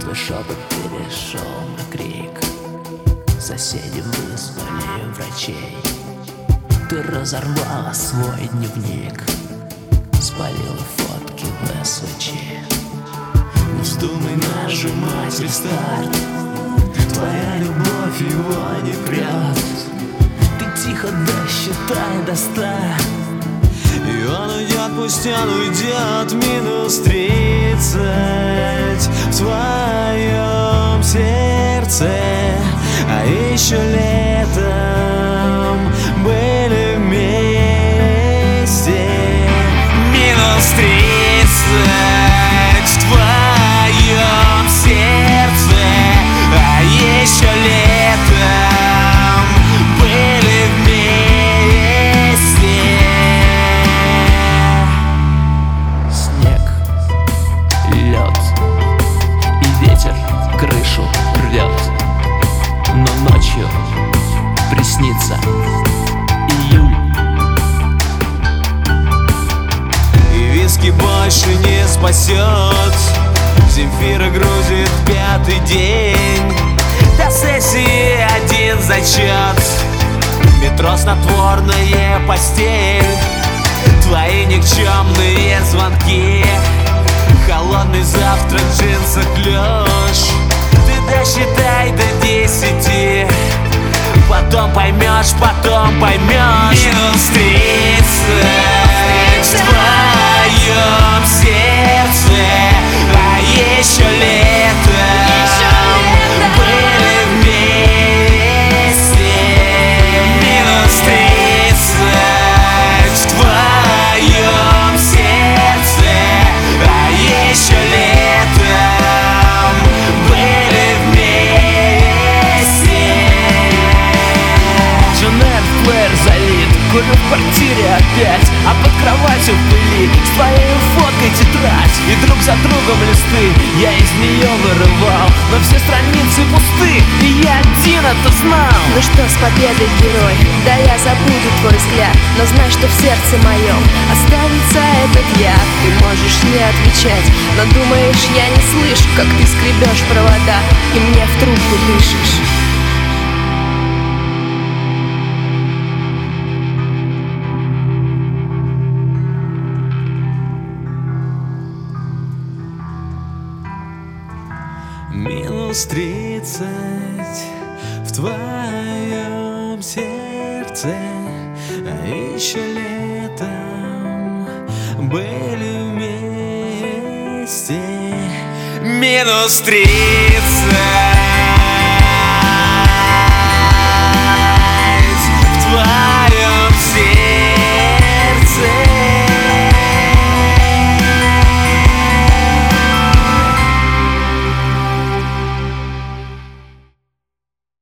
Твой шепот перешел на крик. Соседи вызвали врачей. Ты разорвала свой дневник. Спалила фотки в СВЧ Не вздумай нажимать рестарт. Твоя любовь его не прет Ты тихо досчитай до ста. И он уйдет, пусть он уйдет Минус тридцать сердце А еще спасет. Земфира грузит пятый день. До сессии один зачет Метро снотворная постель. Твои никчемные звонки. Холодный завтрак, джинсах клеш Ты досчитай до десяти. Потом поймешь, потом поймешь Минус тридцать Курю в квартире опять А под кроватью пыли С твоей фоткой тетрадь. И друг за другом листы Я из нее вырывал. Но все страницы пусты И я один это знал. Ну что с победой, герой? Да я забуду твой взгляд Но знай, что в сердце моем Останется этот я. Ты можешь не отвечать Но думаешь, я не слышу Как ты скребешь провода И мне в трубку дышишь Минус тридцать в твоем сердце А еще летом были вместе. Минус тридцать